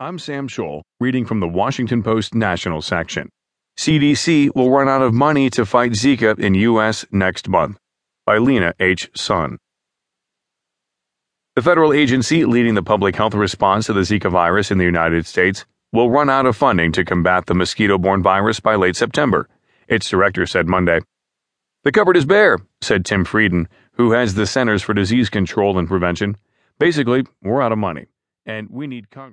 I'm Sam Scholl, reading from the Washington Post National section. CDC will run out of money to fight Zika in U.S. next month. By Lena H. Sun. The federal agency leading the public health response to the Zika virus in the United States will run out of funding to combat the mosquito borne virus by late September, its director said Monday. The cupboard is bare, said Tom Frieden, who has the Centers for Disease Control and Prevention. Basically, we're out of money, and we need Congress.